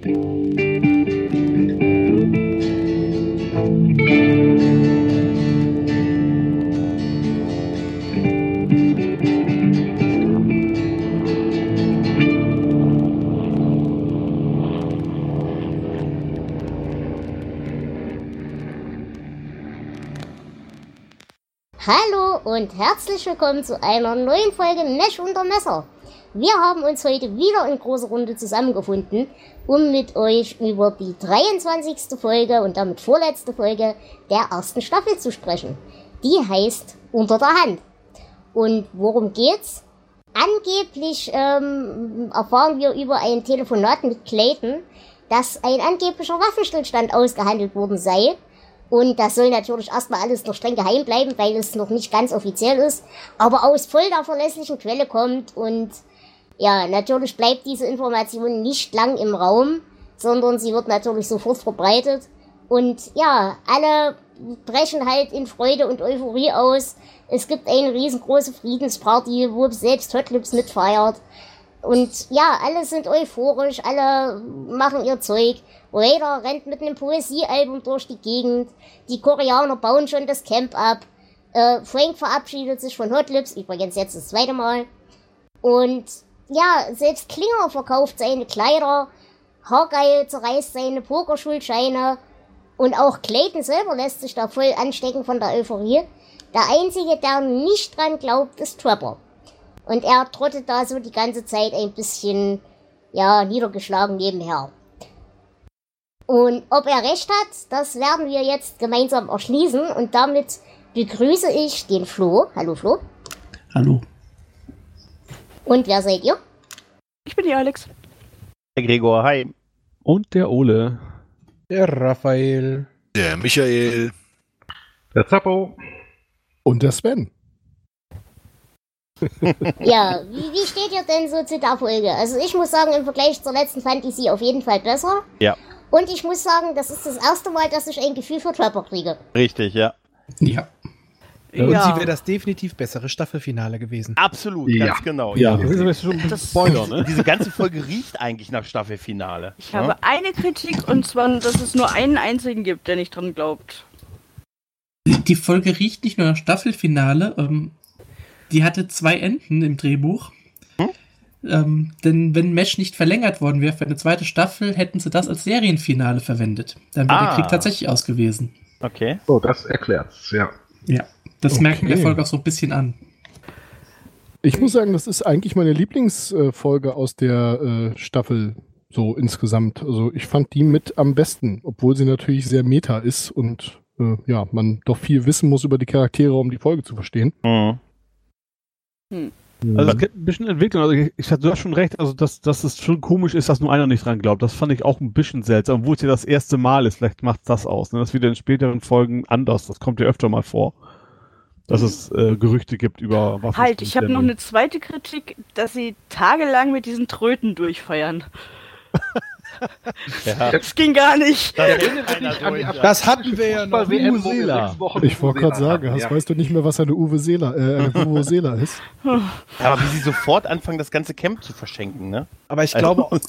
Hallo und herzlich willkommen zu einer neuen Folge Mesh unter Messer. Wir haben uns heute wieder in großer Runde zusammengefunden, um mit euch über die 23. Folge und damit vorletzte Folge der ersten Staffel zu sprechen. Die heißt Unter der Hand. Und worum geht's? Angeblich ähm, erfahren wir über ein Telefonat mit Clayton, dass ein angeblicher Waffenstillstand ausgehandelt worden sei und das soll natürlich erstmal alles noch streng geheim bleiben, weil es noch nicht ganz offiziell ist, aber aus voll der verlässlichen Quelle kommt und ja, natürlich bleibt diese Information nicht lang im Raum, sondern sie wird natürlich sofort verbreitet und ja, alle brechen halt in Freude und Euphorie aus. Es gibt eine riesengroße Friedensparty, wo selbst Hotlips mitfeiert. Und ja, alle sind euphorisch, alle machen ihr Zeug. Raider rennt mit einem Poesiealbum durch die Gegend. Die Koreaner bauen schon das Camp ab. Äh, Frank verabschiedet sich von Hotlips, übrigens jetzt das zweite Mal. Und ja, selbst Klinger verkauft seine Kleider. Hawkeye zerreißt seine Pokerschulscheine. Und auch Clayton selber lässt sich da voll anstecken von der Euphorie. Der Einzige, der nicht dran glaubt, ist Trapper. Und er trottet da so die ganze Zeit ein bisschen, ja, niedergeschlagen nebenher. Und ob er recht hat, das werden wir jetzt gemeinsam erschließen. Und damit begrüße ich den Flo. Hallo Flo. Hallo. Und wer seid ihr? Ich bin die Alex. Der Gregor, hi. Und der Ole. Der Raphael. Der Michael. Der Zappo. Und der Sven. ja, wie, wie steht ihr denn so zu der Folge? Also ich muss sagen, im Vergleich zur letzten fand ich sie auf jeden Fall besser. Ja. Und ich muss sagen, das ist das erste Mal, dass ich ein Gefühl für Trapper kriege. Richtig, ja. Ja. Und Ja. sie wäre das definitiv bessere Staffelfinale gewesen. Absolut, Ja. ganz genau. Ja, das ist schon ein Spoiler, ne? Diese ganze Folge riecht eigentlich nach Staffelfinale. Ich habe eine Kritik und zwar, dass es nur einen einzigen gibt, der nicht dran glaubt. Die Folge riecht nicht nur nach Staffelfinale. Ähm, die hatte zwei Enden im Drehbuch. Ähm, denn wenn Mesh nicht verlängert worden wäre für eine zweite Staffel, hätten sie das als Serienfinale verwendet. Dann wäre Ah. der Krieg tatsächlich aus gewesen. Okay. Oh, das erklärt's, ja. Ja. Das Okay. merken wir der Folge auch so ein bisschen an. Ich muss sagen, das ist eigentlich meine Lieblingsfolge aus der äh, Staffel so insgesamt. Also ich fand die mit am besten, obwohl sie natürlich sehr meta ist und äh, ja, man doch viel wissen muss über die Charaktere, um die Folge zu verstehen. Mhm. Also es gibt ein bisschen Entwicklung. Also ich, ich hatte du hast schon recht, also dass, dass es schon komisch ist, dass nur einer nicht dran glaubt. Das fand ich auch ein bisschen seltsam, obwohl es ja das erste Mal ist. Vielleicht macht das aus. Ne? Das wieder in späteren Folgen anders. Das kommt ja öfter mal vor. Dass es äh, Gerüchte gibt über Waffen. Halt, ich habe noch eine zweite Kritik, dass sie tagelang mit diesen Tröten durchfeiern. Ja. Das ging gar nicht. Das. Das hatten wir ja noch. Wir Seeler. sechs Wochen Ich wollte gerade sagen, hast, ja. weißt du nicht mehr, was eine Uwe Seeler, äh, eine Uwe Seeler ist? Aber wie sie sofort anfangen, das ganze Camp zu verschenken, ne? Aber ich Also- glaube,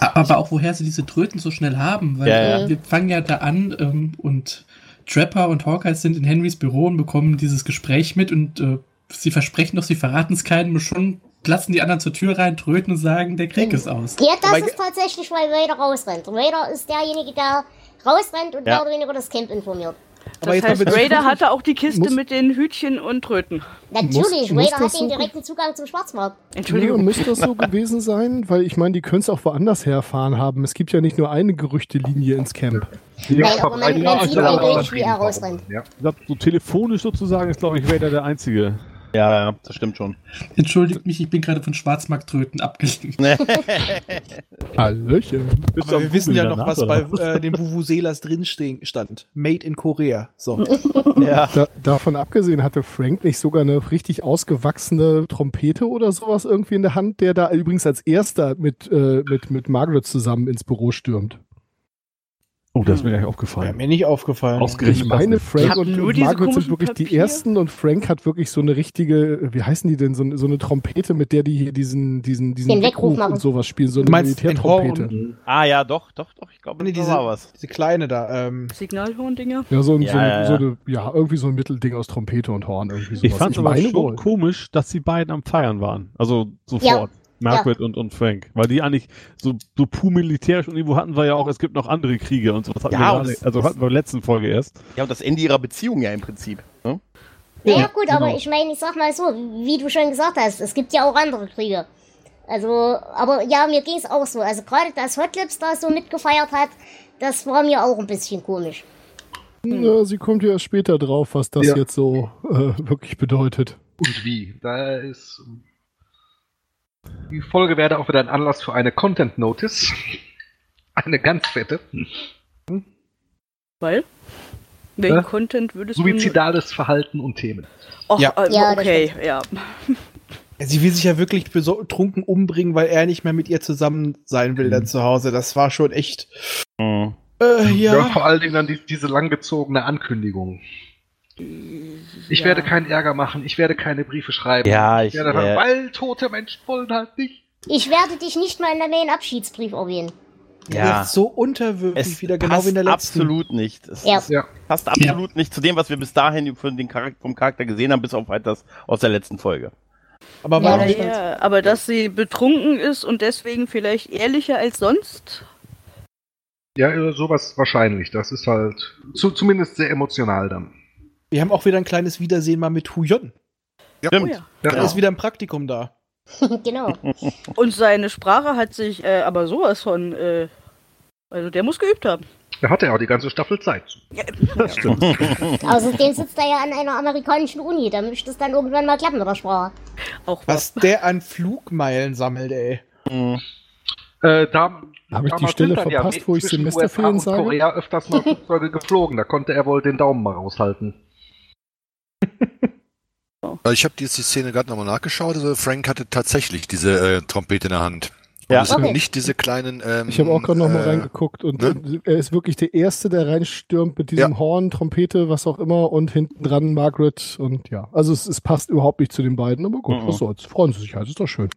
Aber auch woher sie diese Tröten so schnell haben, weil Ja, ja. wir fangen ja da an ähm, und Trapper und Hawkeye sind in Henrys Büro und bekommen dieses Gespräch mit und äh, sie versprechen doch, sie verraten es keinem und schon platzen die anderen zur Tür rein, tröten und sagen, der Krieg ist aus. Ja, das Aber- ist tatsächlich, weil Raider rausrennt. Raider ist derjenige, der rausrennt und Ja. mehr oder weniger das Camp informiert. Aber Das heißt, Raider hatte auch die Kiste mit den Hütchen und Tröten. Natürlich, Muss- Raider hat den so- direkten Zugang zum Schwarzmarkt. Entschuldigung. Ja, müsste das so gewesen sein? Weil ich meine, die können es auch woanders herfahren haben. Es gibt ja nicht nur eine Gerüchtelinie ins Camp. Die Nein, auch aber man- man sieht eindeutig, wie er rausrennt. Ja. Ich glaube, so telefonisch sozusagen ist, glaube ich, Vader der Einzige. Ja, ja, das stimmt schon. Entschuldigt mich, ich bin gerade von Schwarzmarkttröten abgelenkt. Hallöchen. Aber wir wissen ja noch, was bei äh, den Vuvuzelas drinstehen stand. Made in Korea. So. ja. Da, davon abgesehen hatte Frank nicht sogar eine richtig ausgewachsene Trompete oder sowas irgendwie in der Hand, der da übrigens als erster mit, äh, mit, mit Margaret zusammen ins Büro stürmt. Oh, das ist mir gar nicht Wäre aufgefallen. mir nicht aufgefallen. Ausgerechnet. Ich meine. Frank und, nur und diese Margaret sind wirklich die Papiere. ersten und Frank hat wirklich so eine richtige, wie heißen die denn, so, eine- so eine Trompete, mit der die hier diesen, diesen, diesen Den Weckruf machen. und sowas spielen, so eine Du meinst ein Militärtrompete. Ah ja, doch, doch, doch. Ich glaube, Nee, diese, war was. diese kleine da. Ähm, Signalhorn-Dinger. Ja, so, ein, Ja, so, eine, ja, so ja. eine, ja, irgendwie so ein Mittelding aus Trompete und Horn, irgendwie sowas. Ich fand es aber schon wohl. komisch, dass die beiden am Feiern waren. Also sofort. Margaret und, und Frank. Weil die eigentlich so, so pur militärisch und irgendwo hatten wir ja auch, es gibt noch andere Kriege und so. Das hatten Ja, wir das- nicht, also hatten wir in der letzten Folge erst. Ja, und das Ende ihrer Beziehung ja im Prinzip. Ne? Naja, Ja, gut, genau. aber ich meine, ich sag mal so, wie du schon gesagt hast, es gibt ja auch andere Kriege. Also, aber ja, mir ging's auch so. Also gerade, dass Hot Lips da so mitgefeiert hat, das war mir auch ein bisschen komisch. Ja, sie kommt ja erst später drauf, was das Ja. jetzt so äh, wirklich bedeutet. Und wie? Da ist. Die Folge wäre auch wieder ein Anlass für eine Content Notice. Eine ganz fette. Weil? Welchen Hä? Content würdest Suizidales Verhalten und Themen. du... Och, Ja. äh, Ja, das okay, ja. sie will sich ja wirklich betrunken umbringen, weil er nicht mehr mit ihr zusammen sein will dann zu Hause. Das war schon echt. Mhm. Äh, Ja, ja. vor allen Dingen dann die, diese langgezogene Ankündigung. Ich Ja. werde keinen Ärger machen, ich werde keine Briefe schreiben. Ja, ich, werde, äh, weil tote Menschen wollen halt nicht. Ich werde dich nicht mal in deinen Abschiedsbrief erwähnen. Ja. So unterwürfig Es wieder, genau wie in der letzten. absolut nicht. Es Ja. ist- Ja. passt absolut nicht zu dem, was wir bis dahin von den Charakter, vom Charakter gesehen haben, bis auf halt das aus der letzten Folge. Aber Ja, warum das Ja, aber dass sie betrunken ist und deswegen vielleicht ehrlicher als sonst? Ja, sowas wahrscheinlich. Das ist halt zu, zumindest sehr emotional dann. Wir haben auch wieder ein kleines Wiedersehen mal mit Huyon. Stimmt. Oh ja. Ja, Er ist wieder im Praktikum da. genau. Und seine Sprache hat sich äh, aber sowas von... Äh, also der muss geübt haben. Da hat er auch die ganze Staffel Zeit zu. Das stimmt. Außerdem sitzt er ja an einer amerikanischen Uni, da müsste es dann irgendwann mal klappen mit der Sprache. Auch was. Was der an Flugmeilen sammelt, ey. Mhm. Äh, da, Habe ich die Stelle verpasst, wo ich Semesterferien sage? Korea öfters mal Flugzeuge geflogen. Da konnte er wohl den Daumen mal raushalten. Äh, Ich habe jetzt die Szene gerade nochmal nachgeschaut. Also Frank hatte tatsächlich diese äh, Trompete in der Hand. Und Ja. es sind Okay. nicht diese kleinen. Ähm, Ich habe auch gerade noch mal äh, reingeguckt und ne? er ist wirklich der Erste, der reinstürmt mit diesem Ja. Horn, Trompete, was auch immer und hinten dran Margaret und ja. Also es, es passt überhaupt nicht zu den beiden, aber gut, Mhm. was soll's. Freuen sie sich halt, ist doch schön.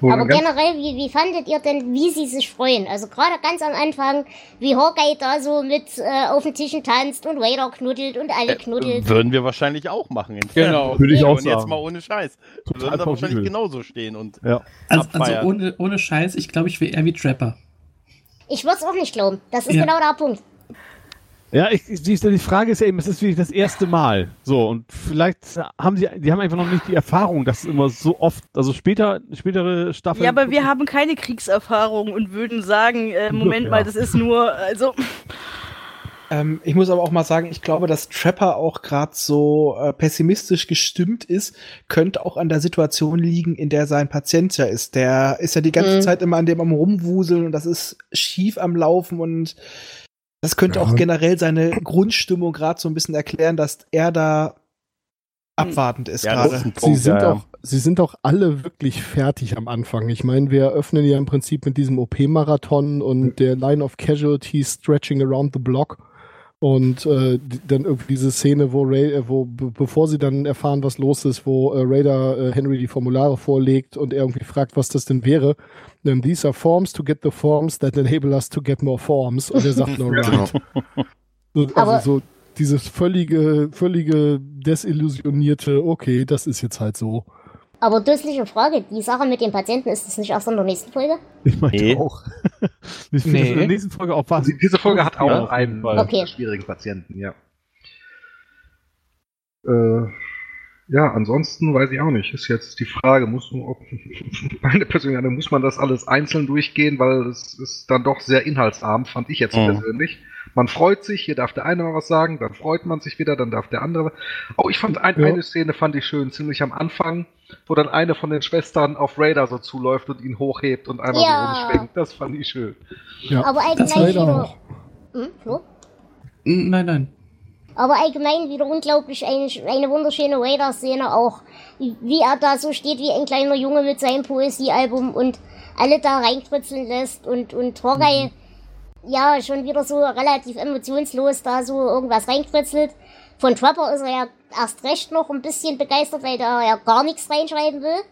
Aber generell, wie, wie fandet ihr denn, wie sie sich freuen? Also gerade ganz am Anfang, wie Hawkeye da so mit äh, auf den Tischen tanzt und Vader knuddelt und alle knuddelt. Würden wir wahrscheinlich auch machen. in Genau. Würde ich auch Und jetzt sagen. mal ohne Scheiß. Total würden da wahrscheinlich genauso stehen und Ja. Also, also ohne, ohne Scheiß, ich glaube, ich wäre eher wie Trapper. Ich würde es auch nicht glauben. Das ist Ja. genau der Punkt. Ja, ich, ich, die die Frage ist ja eben, es ist wirklich das erste Mal. So, und vielleicht haben sie, die haben einfach noch nicht die Erfahrung, dass es immer so oft, also später, spätere Staffeln. Ja, aber wir haben keine Kriegserfahrung und würden sagen, äh, Moment Ja. mal, das ist nur, also, Ähm, ich muss aber auch mal sagen, ich glaube, dass Trapper auch gerade so äh, pessimistisch gestimmt ist, könnte auch an der Situation liegen, in der sein Patient ja ist. Der ist ja die ganze Mhm. Zeit immer an dem am Rumwuseln und das ist schief am Laufen und das könnte Ja. auch generell seine Grundstimmung gerade so ein bisschen erklären, dass er da abwartend ist Ja, gerade. Sie sind, ja, ja. auch, sie sind auch alle wirklich fertig am Anfang. Ich meine, wir eröffnen ja im Prinzip mit diesem OP-Marathon und der Line of Casualties stretching around the block. Und äh, dann irgendwie diese Szene, wo Ray, äh, wo be- bevor sie dann erfahren, was los ist, wo äh, Raider äh, Henry die Formulare vorlegt und er irgendwie fragt, was das denn wäre. Then these are forms to get the forms that enable us to get more forms. Und er sagt, no Genau. right. So, also Aber- so dieses völlige, völlige desillusionierte, okay, das ist jetzt halt so. Aber dussliche Frage, die Sache mit dem Patienten, ist das nicht erst in der nächsten Folge? Ich meine Nee. auch. Ich finde Nee. das in der nächsten Folge auch was. Die- Diese Folge hat auch Ja, einen. Okay. schwierigen Patienten, ja. Äh, ja, ansonsten weiß ich auch nicht. Ist jetzt die Frage, muss man, ob, meine persönliche Meinung, muss man das alles einzeln durchgehen, weil es ist dann doch sehr inhaltsarm, fand ich jetzt Mhm. persönlich. Man freut sich, hier darf der eine mal was sagen, dann freut man sich wieder, dann darf der andere. Oh, ich fand ein, Ja. eine Szene fand ich schön, ziemlich am Anfang, wo dann eine von den Schwestern auf Raider so zuläuft und ihn hochhebt und einmal Ja. so rumschwenkt. Das fand ich schön. Ja, Aber das allgemein leider wieder. auch. Hm? N- Nein, nein. Aber allgemein wieder unglaublich eine, eine wunderschöne Raider-Szene auch. Wie er da so steht wie ein kleiner Junge mit seinem Poesiealbum und alle da reinkritzeln lässt und, und Hawkeye ja schon wieder so relativ emotionslos da so irgendwas reinkritzelt. Von Trapper ist er ja erst recht noch ein bisschen begeistert, weil der ja gar nichts reinschreiben will.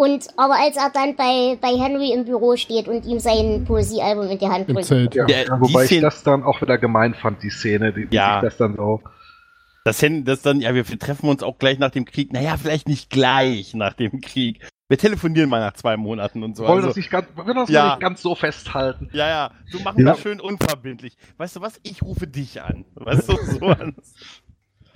Und aber als er dann bei, bei Henry im Büro steht und ihm sein Poesiealbum in die Hand drückt. Zelt, ja. Ja, die Wobei ich das dann auch wieder gemein fand, die Szene, die, die Ja. das dann so. Das, das dann, ja, wir treffen uns auch gleich nach dem Krieg. Naja, vielleicht nicht gleich nach dem Krieg. Wir telefonieren mal nach zwei Monaten und so. wollen Also, das nicht ganz, wollen das Ja. nicht ganz so festhalten. ja, ja, so machen Ja. das schön unverbindlich. Weißt du was? Ich rufe dich an. Weißt du, so an.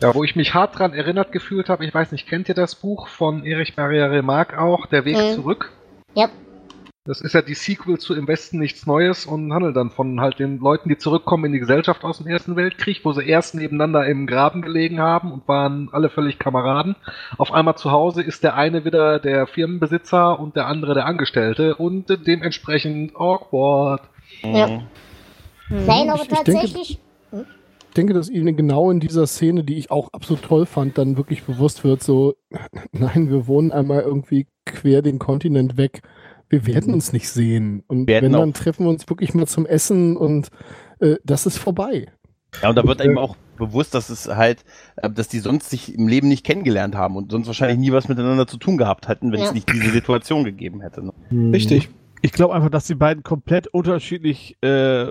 Ja, wo ich mich hart dran erinnert gefühlt habe, ich weiß nicht, kennt ihr das Buch von Erich Maria Remarque auch, Der Weg Mhm. zurück? Ja. Das ist ja die Sequel zu Im Westen nichts Neues und handelt dann von halt den Leuten, die zurückkommen in die Gesellschaft aus dem Ersten Weltkrieg, wo sie erst nebeneinander im Graben gelegen haben und waren alle völlig Kameraden. Auf einmal zu Hause ist der eine wieder der Firmenbesitzer und der andere der Angestellte und dementsprechend awkward. Ja. Mhm. Nein, aber Ich- tatsächlich. Ich denke, dass ihnen genau in dieser Szene, die ich auch absolut toll fand, dann wirklich bewusst wird, so, nein, wir wohnen einmal irgendwie quer den Kontinent weg. Wir werden uns nicht sehen. Und wenn, dann treffen wir uns wirklich mal zum Essen und äh, das ist vorbei. Ja, und da wird einem auch bewusst, dass es halt, äh, dass die sonst sich im Leben nicht kennengelernt haben und sonst wahrscheinlich nie was miteinander zu tun gehabt hätten, wenn Ja. es nicht diese Situation gegeben hätte. Ne? Richtig. Ich glaube einfach, dass die beiden komplett unterschiedlich äh,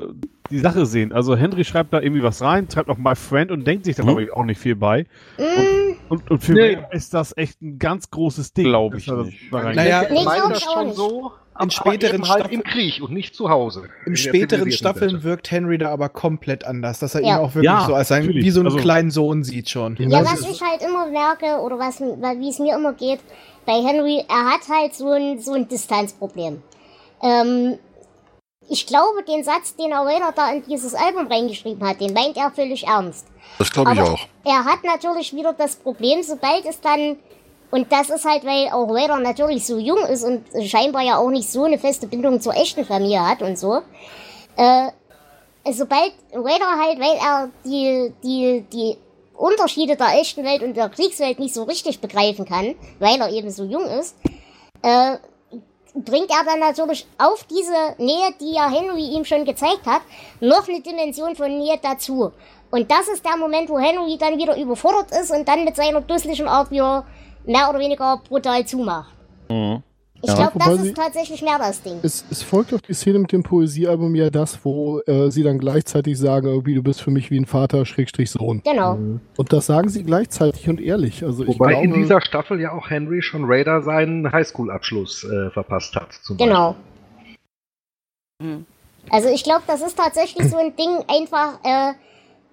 die Sache sehen. Also Henry schreibt da irgendwie was rein, schreibt auch My Friend und denkt sich da Mhm. glaube ich auch nicht viel bei. Mm, Und, und für Nee. mich ist das echt ein ganz großes Ding. Glaub ich nicht. Naja, ich meine das schon so, In späteren aber eben halt Staffeln- im Krieg und nicht zu Hause. In der späteren Staffeln wirkt Henry da aber komplett anders, dass er Ja. ihn auch wirklich Ja, so als sein, natürlich. wie so einen Also- kleinen Sohn sieht schon. Ja, das was ich halt immer merke, oder was, wie es mir immer geht, bei Henry, er hat halt so ein, so ein Distanzproblem. Ähm, ich glaube, den Satz, den Vader da in dieses Album reingeschrieben hat, den meint er völlig ernst. Das glaube ich Aber auch. er hat natürlich wieder das Problem, sobald es dann, und das ist halt, weil auch Vader natürlich so jung ist und scheinbar ja auch nicht so eine feste Bindung zur echten Familie hat und so, äh, sobald Vader halt, weil er die, die, die Unterschiede der echten Welt und der Kriegswelt nicht so richtig begreifen kann, weil er eben so jung ist, äh, bringt er dann natürlich auf diese Nähe, die ja Henry ihm schon gezeigt hat, noch eine Dimension von Nähe dazu. Und das ist der Moment, wo Henry dann wieder überfordert ist und dann mit seiner dusseligen Art wieder mehr oder weniger brutal zumacht. Mhm. Ich Ja, glaube, das ist tatsächlich mehr das Ding. Es, es folgt auf die Szene mit dem Poesiealbum ja das, wo äh, sie dann gleichzeitig sagen, irgendwie, du bist für mich wie ein Vater, Schrägstrich Sohn. Genau. Und das sagen sie gleichzeitig und ehrlich. Also ich Wobei glaube, in dieser Staffel ja auch Henry schon Raider seinen Highschool-Abschluss äh, verpasst hat. Zum Genau. Mhm. Also ich glaube, das ist tatsächlich so ein Ding, einfach, äh,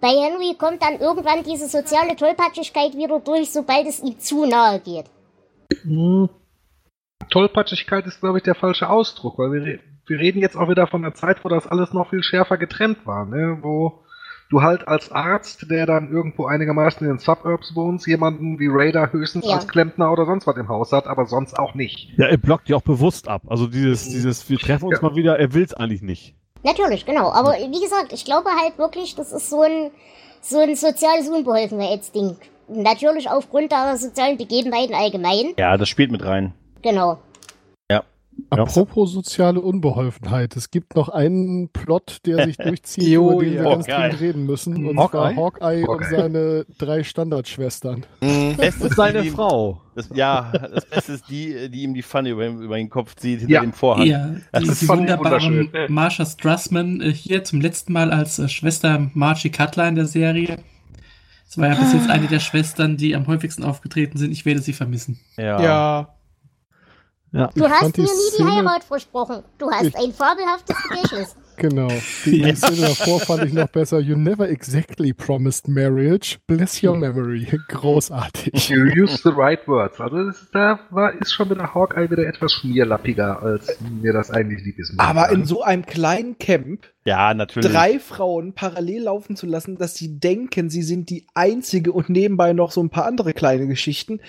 bei Henry kommt dann irgendwann diese soziale Tollpatschigkeit wieder durch, sobald es ihm zu nahe geht. Hm. Tollpatschigkeit ist, glaube ich, der falsche Ausdruck, weil wir, wir reden jetzt auch wieder von einer Zeit, wo das alles noch viel schärfer getrennt war, ne? wo du halt als Arzt, der dann irgendwo einigermaßen in den Suburbs wohnst, jemanden wie Raider höchstens Ja. als Klempner oder sonst was im Haus hat, aber sonst auch nicht. Ja, er blockt die auch bewusst ab. Also dieses, dieses, wir treffen uns Ja. mal wieder, er will es eigentlich nicht. Natürlich, genau. Aber wie gesagt, ich glaube halt wirklich, das ist so ein, so ein soziales Unbeholfenheitsding. Natürlich aufgrund der sozialen Begebenheiten allgemein. Ja, das spielt mit rein. Genau. apropos soziale Unbeholfenheit, es gibt noch einen Plot, der sich durchzieht, Jo, über den wir ja. ganz dringend reden müssen. Und Hawkeye? zwar Hawkeye und Hawkeye. seine drei Standardschwestern. Mhm. Beste ist Seine Frau. Das, ja, das Beste ist die, die ihm die Pfanne über, über den Kopf zieht, hinter Ja. dem Vorhang. Ja, Das die, ist die wunderbare. Marsha Strassman äh, hier zum letzten Mal als äh, Schwester Margie Cutler in der Serie. Das war ja bis jetzt eine der Schwestern, die am häufigsten aufgetreten sind. Ich werde sie vermissen. Ja. Ja. Ich Du hast fand mir die nie die Szene- Heirat versprochen. Du hast ein fabelhaftes Gedächtnis. Genau. Die Ja. Szene davor fand ich noch besser. You never exactly promised marriage. Bless your memory. Großartig. You use the right words. Also das, da war, ist schon wieder Hawkeye wieder etwas schmierlappiger, als mir das eigentlich lieb ist. ich Aber in so einem kleinen Camp ja, natürlich. drei Frauen parallel laufen zu lassen, dass sie denken, sie sind die einzige und nebenbei noch so ein paar andere kleine Geschichten.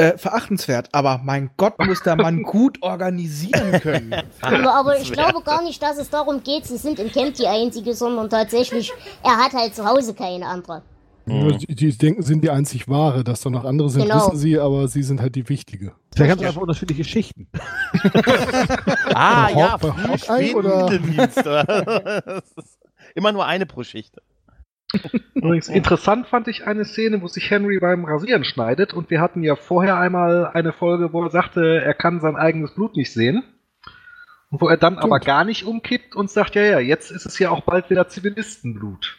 Äh, verachtenswert, aber mein Gott, muss der Mann gut organisieren können. Aber, aber ich glaube gar nicht, dass es darum geht, sie sind im Camp die Einzige, sondern tatsächlich, er hat halt zu Hause keine andere. Nur Die, die denken, sind die einzig wahre. Dass da noch andere sind, Genau. wissen sie, aber sie sind halt die wichtige. Vielleicht haben sie einfach unterschiedliche Schichten. Ah, ja, Hawk- Hawkeye oder? Immer nur eine pro Schicht. Übrigens interessant fand ich eine Szene, wo sich Henry beim Rasieren schneidet und wir hatten ja vorher einmal eine Folge, wo er sagte, er kann sein eigenes Blut nicht sehen. Und wo er dann aber gar nicht umkippt und sagt, ja, ja, jetzt ist es ja auch bald wieder Zivilistenblut.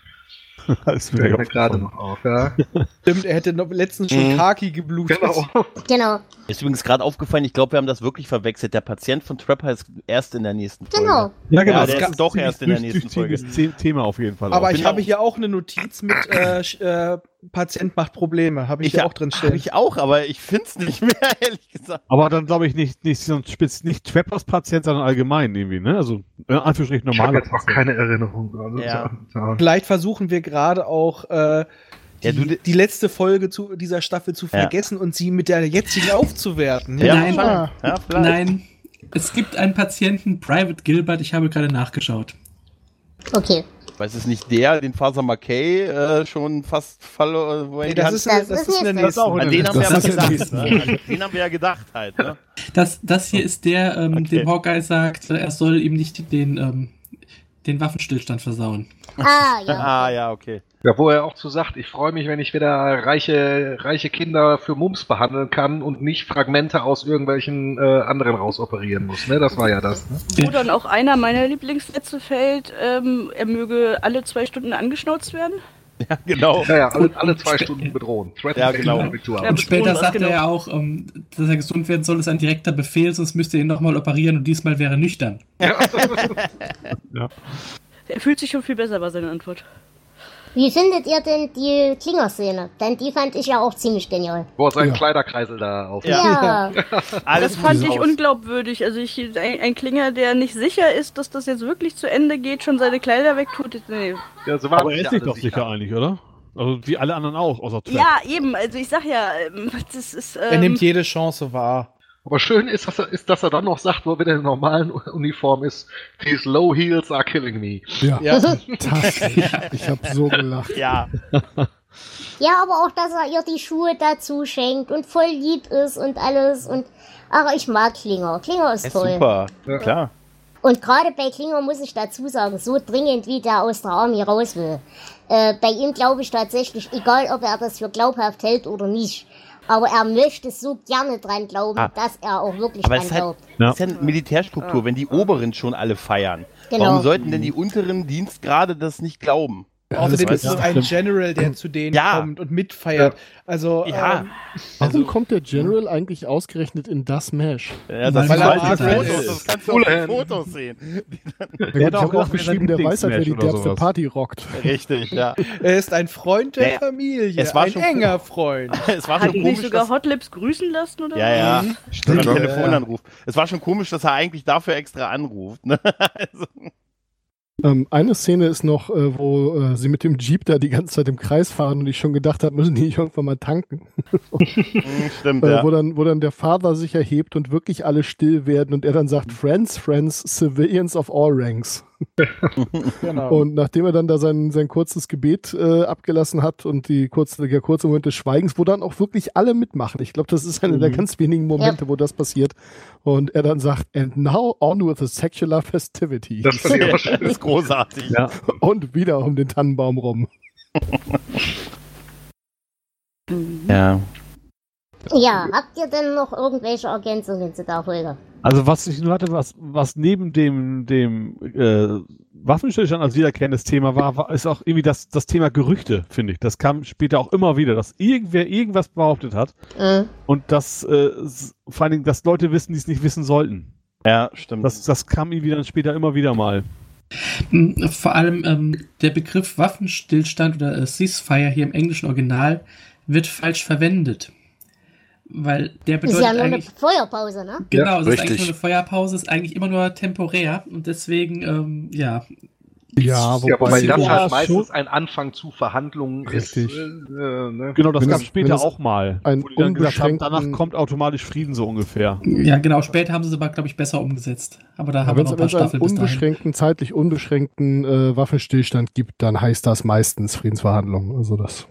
Das Fällt mir gerade noch auf, ja. Stimmt, er hätte noch letztens schon Mhm. Kaki geblutet. Genau. Genau, Ist übrigens gerade aufgefallen, ich glaube, wir haben das wirklich verwechselt. Der Patient von Trapper ist erst in der nächsten Folge. genau. Ja, Ja, Das der ist ist doch erst in der nächsten Folge. Thema auf jeden Fall. Aber auch. ich Genau. habe hier auch eine Notiz mit äh, äh, Patient macht Probleme. Habe ich, hier auch drin Habe stehen. ich auch, aber ich finde es nicht mehr, ehrlich gesagt. Aber dann glaube ich nicht, nicht, so ein spitz, nicht Trappers Patient, sondern allgemein irgendwie, ne? Also, in Anführungsstrichen Ich habe jetzt auch keine Erinnerung. Also, Ja. ja. Vielleicht versuchen wir gerade auch äh, die, Ja, du- die letzte Folge zu dieser Staffel zu Ja. vergessen und sie mit der jetzigen aufzuwerten. Ja, Nein. Nein, es gibt einen Patienten, Private Gilbert, ich habe gerade nachgeschaut. Okay. Weiß es nicht der, den Faser McKay äh, schon fast verloren. wo er Nee, das ist, das Das ist der ist An der den haben wir Das ja gedacht. Ne? An den haben wir ja gedacht halt. Ne? Das, das hier ist der, ähm, Okay. dem Hawkeye sagt, er soll ihm nicht den, ähm, den Waffenstillstand versauen. Ah, ja. Ah, ja, okay. Ja, wo er auch zu sagt, ich freue mich, wenn ich wieder reiche, reiche Kinder für Mumps behandeln kann und nicht Fragmente aus irgendwelchen äh, anderen rausoperieren muss. Ne? Das war ja das. Ne? Wo dann auch einer meiner Lieblingssätze fällt, ähm, er möge alle zwei Stunden angeschnauzt werden. Ja, genau. Ja, ja, alle, alle zwei Stunden bedrohen. Threat Ja, genau. Ja, Und später sagt genau. er ja auch, ähm, dass er gesund werden soll, ist ein direkter Befehl, sonst müsste er ihn nochmal operieren und diesmal wäre er nüchtern. Er fühlt sich schon viel besser, war seine Antwort. Wie findet ihr denn die Klinger-Szene? Denn die fand ich ja auch ziemlich genial. Wo er seinen Ja. Kleiderkreisel da auf. Ja. Alles Das fand ich aus. unglaubwürdig. Also ich, ein, ein Klinger, der nicht sicher ist, dass das jetzt wirklich zu Ende geht, schon seine Kleider wegtut. Nee. Ja, so Aber er sich ist sich doch sicher sicher. einig, oder? Also, wie alle anderen auch, außer Trap. Ja, eben. Also ich sag ja, ähm, das ist. Ähm, Er nimmt jede Chance wahr. Aber schön ist dass, er, ist, dass er dann noch sagt, wo er wieder in der normalen Uniform ist, these low heels are killing me. Ja, Ja. fantastisch. Ich habe so gelacht. Ja, Ja, aber auch, dass er ihr die Schuhe dazu schenkt und voll lieb ist und alles. Und ach, ich mag Klinger. Klinger ist ist toll. super. Ja. Klar. Und gerade bei Klinger muss ich dazu sagen, so dringend wie der aus der Army raus will. Äh, bei ihm glaube ich tatsächlich, egal ob er das für glaubhaft hält oder nicht, aber er möchte so gerne dran glauben, Ah. dass er auch wirklich Aber dran es ist halt, glaubt. Ja. das ist ja eine Militärstruktur, wenn die Oberen schon alle feiern. Genau. Warum sollten denn die unteren Dienstgrade das nicht glauben? Außerdem das ist es ein. General, der zu denen Ja. kommt und mitfeiert. Also, Ja, ähm, Warum kommt der General eigentlich ausgerechnet in das Mesh? ja Weil das er sind Mark Fotos, das kannst du auf den Fotos sehen. Ja, hat ich auch habe auch gesagt, geschrieben, wer der weiß halt, wer die derbste. Party rockt. Richtig, ja. er ist ein Freund der Naja, Familie, es war ein schon enger Freund. Es war hat schon ihn nicht komisch, sogar dass, Hotlips grüßen lassen oder ja, ja, Stimmt, ja. Telefonanruf. Es war schon komisch, dass er eigentlich dafür extra anruft. Ne? Also, Ähm, eine Szene ist noch, äh, wo äh, sie mit dem Jeep da die ganze Zeit im Kreis fahren und ich schon gedacht habe, müssen die nicht irgendwann mal tanken. mm, stimmt, Äh, ja. wo, dann, wo dann der Vater sich erhebt und wirklich alle still werden und er dann sagt, Friends, Friends, Civilians of all ranks. Genau. Und nachdem er dann da sein, sein kurzes Gebet äh, abgelassen hat und die kurze, der kurze Moment des Schweigens, wo dann auch wirklich alle mitmachen. Ich glaube, das ist einer der ganz wenigen Momente, wo das passiert. Und er dann sagt, and now on with the secular festivities. Das Das schön. ist großartig. Ja. und wieder um den Tannenbaum rum. Ja. Ja, habt ihr denn noch irgendwelche Ergänzungen zu der Folge? Also was ich nur hatte, was, was neben dem, dem äh, Waffenstillstand als wiederkehrendes Thema war, war, ist auch irgendwie das, das Thema Gerüchte, finde ich. Das kam später auch immer wieder, dass irgendwer irgendwas behauptet hat Mhm. und dass äh, vor allen Dingen, dass Leute wissen, die es nicht wissen sollten. Ja, stimmt. Das, das kam irgendwie dann später immer wieder mal. Mm, Vor allem ähm, der Begriff Waffenstillstand oder äh, Ceasefire hier im englischen Original wird falsch verwendet. Weil der Ist ja bedeutet nur eine eigentlich. Feuerpause, ne? Genau, es ist richtig. eigentlich nur eine Feuerpause, ist eigentlich immer nur temporär und deswegen, ähm, ja. Ja, Ja, wobei sie- das ja, halt meistens ein Anfang zu Verhandlungen Richtig. ist. Äh, äh, ne? Genau, das gab es- später auch mal. ein wo die dann gesagt haben, danach kommt automatisch Frieden so ungefähr. Ja, genau, später haben sie es aber, glaube ich, besser umgesetzt. Aber da haben wir noch ein paar einen Staffeln bis dahin. unbeschränkten, zeitlich unbeschränkten äh, Waffenstillstand gibt, dann heißt das meistens Friedensverhandlungen. Also das.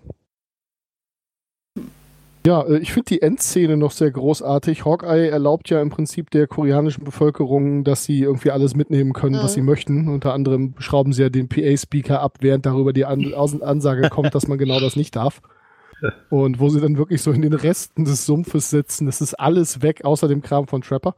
Ja, äh, ich finde die Endszene noch sehr großartig. Hawkeye erlaubt ja im Prinzip der koreanischen Bevölkerung, dass sie irgendwie alles mitnehmen können, was Mhm. sie möchten. Unter anderem schrauben sie ja den PA-Speaker ab, während darüber die An Ansage kommt, dass man genau das nicht darf. Und wo sie dann wirklich so in den Resten des Sumpfes sitzen, das ist alles weg, außer dem Kram von Trapper.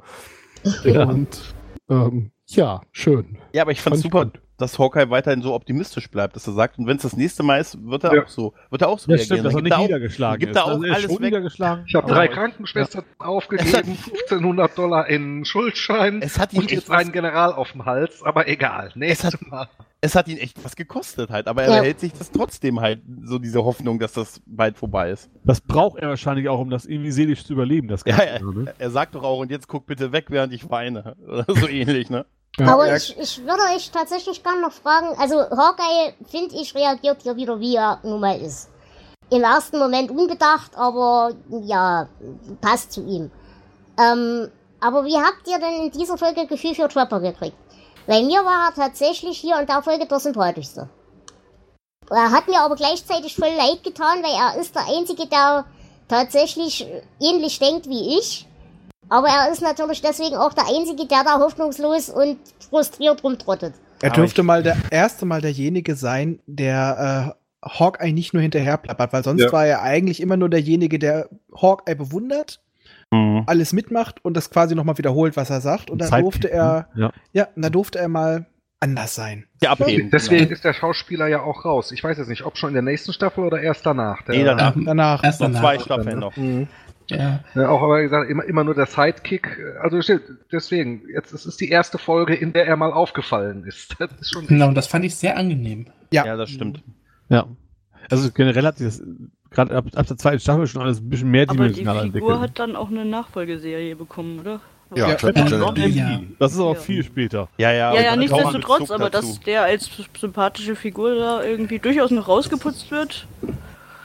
Und ähm, ja, schön. Ja, aber ich fand Fand ich super, gut. Dass Hawkeye weiterhin so optimistisch bleibt, dass er sagt, und wenn es das nächste Mal ist, wird er Ja. auch so, wird er auch so Ja, stimmt, dass er nicht gibt niedergeschlagen gibt ist. er auch Also er ist alles weg. niedergeschlagen. Ich habe Ja. drei Krankenschwestern aufgegeben, 1500 Dollar in Schuldschein Es hat ihn und jetzt einen General auf dem Hals, aber egal. Es Nächstes hat- Mal. Es hat ihn echt was gekostet halt, aber er Ja. behält sich das trotzdem halt, so diese Hoffnung, dass das bald vorbei ist. Das braucht er wahrscheinlich auch, um das irgendwie seelisch zu überleben. Das Ja, Ganze, ja. ne? Er sagt doch auch, und jetzt guck bitte weg, während ich weine. Oder so ähnlich, ne? Ja. Aber ich, ich würde euch tatsächlich gerne noch fragen, also Hawkeye, finde ich, reagiert hier wieder, wie er nun mal ist. Im ersten Moment unbedacht, aber ja, passt zu ihm. Ähm, aber wie habt ihr denn in dieser Folge Gefühl für Trapper gekriegt? Bei mir war er tatsächlich hier in der Folge der sympathischste. Er hat mir aber gleichzeitig voll leid getan, weil er ist der Einzige, der tatsächlich ähnlich denkt wie ich. Aber er ist natürlich deswegen auch der Einzige, der da hoffnungslos und frustriert rumtrottet. Er dürfte mal der erste Mal derjenige sein, der äh, Hawkeye nicht nur hinterher plappert, weil sonst Ja. war er eigentlich immer nur derjenige, der Hawkeye bewundert, alles mitmacht und das quasi nochmal wiederholt, was er sagt. Und dann Sidekick, durfte er? Ja. ja, dann durfte er mal anders sein. Ja, abheben. Deswegen Genau. ist der Schauspieler ja auch raus. Ich weiß jetzt nicht, ob schon in der nächsten Staffel oder erst danach. Der, Nee, danach. Danach. Erst Noch danach. zwei Staffeln noch. Mhm. Ja. Ja, auch aber gesagt, immer, immer nur der Sidekick. Also deswegen, jetzt es ist die erste Folge, in der er mal aufgefallen ist. Das ist schon Genau, und das fand ich sehr angenehm. Ja. Ja, das stimmt. Ja. Also generell hat sich das gerade ab, ab der zweiten Staffel schon alles ein bisschen Aber die Figur entwickelt. hat dann auch eine Nachfolgeserie bekommen, oder? Ja, Ja. Ja. das ist aber Ja. viel später. Ja, ja. Ja, ja, nichtsdestotrotz, aber dazu. dass der als sympathische Figur da irgendwie durchaus noch rausgeputzt wird.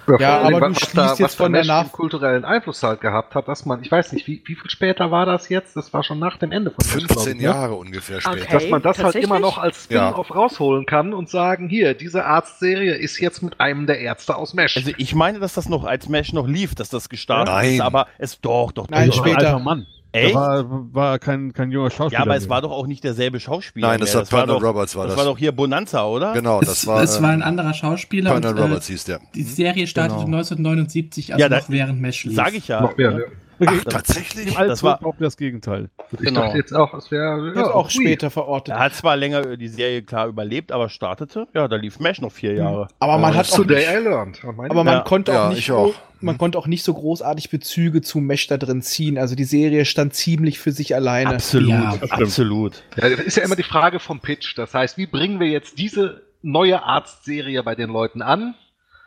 Ja, Ja, aber du was schließt da, jetzt was von der Nach- kulturellen Einfluss halt gehabt hat, dass man, ich weiß nicht, wie, wie viel später war das jetzt? Das war schon nach dem Ende von Mesh, glaub 15 ich, ne? Jahre ungefähr später. Okay. Dass man das halt immer noch als Ja. Spin-off rausholen kann und sagen, hier, diese Arztserie ist jetzt mit einem der Ärzte aus Mesh. Also ich meine, dass das noch als Mesh noch lief, dass das gestartet Nein. ist, aber es doch, doch, Nein, doch. Später. alter Mann. Echt? Da war, war kein, kein junger Schauspieler. Ja, aber es war doch auch nicht derselbe Schauspieler. Nein, das mehr. war Pernell doch, Roberts, war das. das. war doch hier Bonanza, oder? Genau, das war. es war ein äh, anderer Schauspieler. Pernell und, äh, Roberts hieß der. Die Serie startete Genau. 1979, also Ja, da- noch während Mesh lief. Sag ich ja. noch mehr, ne? Okay, Ach, tatsächlich? Alten das war- auch das Gegenteil. Genau. jetzt auch, es wäre Wird auch hui. später verortet. Er hat zwar länger die Serie klar überlebt, aber startete, ja, da lief Mesh noch vier Jahre. Aber man Ja, hat auch Today nicht, I learned. Und meine- aber man Ja. konnte Ja, auch nicht ich auch. Man Mhm. konnte auch nicht so großartig Bezüge zu Mesh da drin ziehen. Also die Serie stand ziemlich für sich alleine. Absolut, Ja, absolut. Ja, das ist ja immer die Frage vom Pitch. Das heißt, wie bringen wir jetzt diese neue Arztserie bei den Leuten an?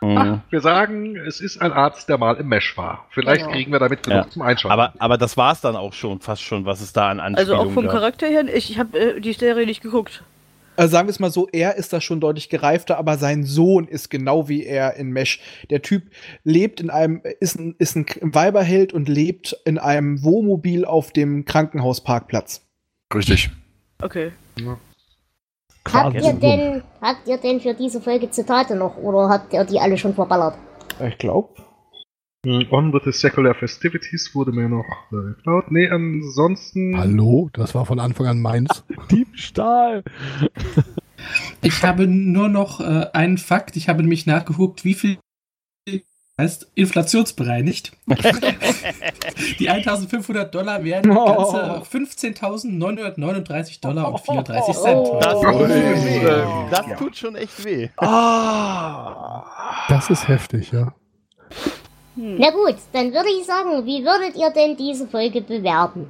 Mhm. Ach, wir sagen, es ist ein Arzt, der mal im Mesh war. Vielleicht Genau. kriegen wir damit genug Ja. zum Einschalten. Aber, aber das war es dann auch schon, fast schon, was es da an Also Anspielungen auch vom gab. Charakter her, ich, ich habe äh, die Serie nicht geguckt. Also sagen wir es mal so, er ist da schon deutlich gereifter, aber sein Sohn ist genau wie er in Mesh. Der Typ lebt in einem, ist ein, ist ein Weiberheld und lebt in einem Wohnmobil auf dem Krankenhausparkplatz. Richtig. Okay. Habt Quasi. ihr denn, habt ihr denn für diese Folge Zitate noch oder habt ihr die alle schon verballert? Ich glaube. Hm, On with the secular festivities wurde mir noch äh, geklaut. Nee, ansonsten. Hallo, das war von Anfang an meins. Diebstahl! Ich habe nur noch äh, einen Fakt. Ich habe nämlich nachgeguckt, wie viel heißt inflationsbereinigt. Die 1500 Dollar wären Oh. ganze 15.939 Dollar und 34 Cent. Oh. Das, tut weh. das tut schon echt weh. Das ist heftig, ja. Hm. Na gut, dann würde ich sagen, wie würdet ihr denn diese Folge bewerten?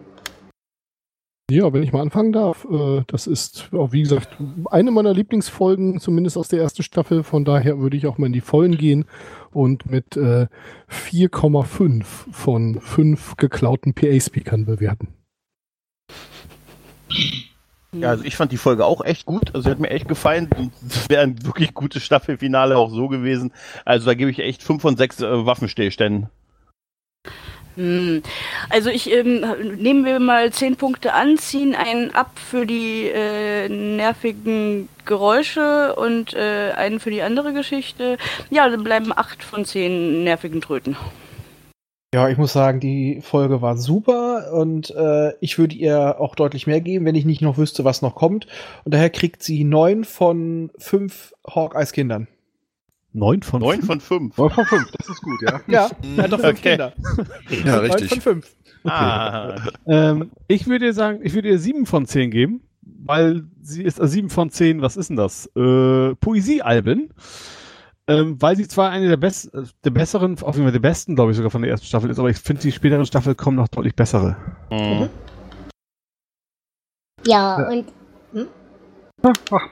Ja, wenn ich mal anfangen darf, äh, das ist, auch wie gesagt, eine meiner Lieblingsfolgen, zumindest aus der ersten Staffel. Von daher würde ich auch mal in die Vollen gehen und mit äh, 4,5 von 5 geklauten PA-Speakern bewerten. Ja, also ich fand die Folge auch echt gut. Also sie hat mir echt gefallen. Das wäre ein wirklich gutes Staffelfinale auch so gewesen. Also da gebe ich echt 5 von 6 äh, Waffenstillständen. Hm. Also ich ähm, nehmen wir mal zehn Punkte an, ziehen einen ab für die äh, nervigen Geräusche und äh, einen für die andere Geschichte. Ja, dann bleiben acht von zehn nervigen Tröten. Ja, ich muss sagen, die Folge war super und äh, ich würde ihr auch deutlich mehr geben, wenn ich nicht noch wüsste, was noch kommt. Und daher kriegt sie neun von fünf Hawkeyes-Kindern. Neun von Neun fünf? von fünf. 9 von 5, das ist gut, ja. Ja, er hat doch fünf Okay. Kinder. Ja, Neun richtig. von fünf. Ah, Ähm, ich würde ihr sagen, ich würde ihr sieben von zehn geben, weil sie ist äh, sieben von zehn, was ist denn das? Äh, Poesiealben. Ähm, weil sie zwar eine der, best, äh, der besseren, auf jeden Fall der besten, glaube ich, sogar von der ersten Staffel ist, aber ich finde, die späteren Staffeln kommen noch deutlich bessere. hm. Ja, Ja. und hm? Ach,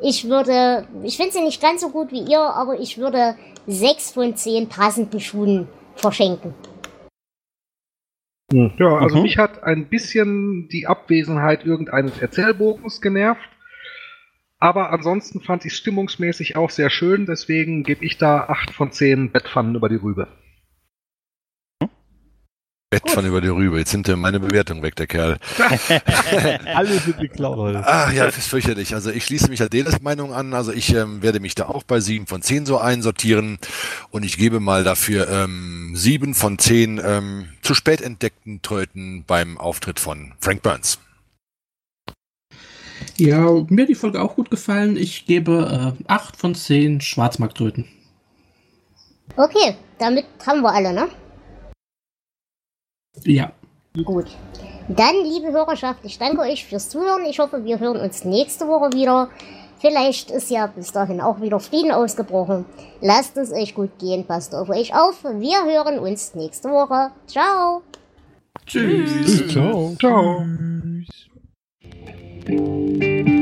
ich würde, ich finde sie nicht ganz so gut wie ihr, aber ich würde sechs von zehn passenden Schuhen verschenken. Ja, also Mhm. mich hat ein bisschen die Abwesenheit irgendeines Erzählbogens genervt. Aber ansonsten fand ich es stimmungsmäßig auch sehr schön, deswegen gebe ich da 8 von 10 Bettpfannen über die Rübe. Bett von über die Rübe. Jetzt sind äh, meine Bewertung weg, der Kerl. Alle sind geklaut heute. Ach ja, das ist fürchterlich. Also ich schließe mich Adeles Meinung an. Also ich ähm, werde mich da auch bei sieben von zehn so einsortieren. Und ich gebe mal dafür ähm, sieben von zehn ähm, zu spät entdeckten Tröten beim Auftritt von Frank Burns. Ja, mir hat die Folge auch gut gefallen. Ich gebe äh, 8 von 10 Schwarzmarktröten. Okay, damit haben wir alle, ne? Ja. Gut. Dann, liebe Hörerschaft, ich danke euch fürs Zuhören. Ich hoffe, wir hören uns nächste Woche wieder. Vielleicht ist ja bis dahin auch wieder Frieden ausgebrochen. Lasst es euch gut gehen, passt auf euch auf. Wir hören uns nächste Woche. Ciao. Tschüss. Ciao. Ciao. thank you.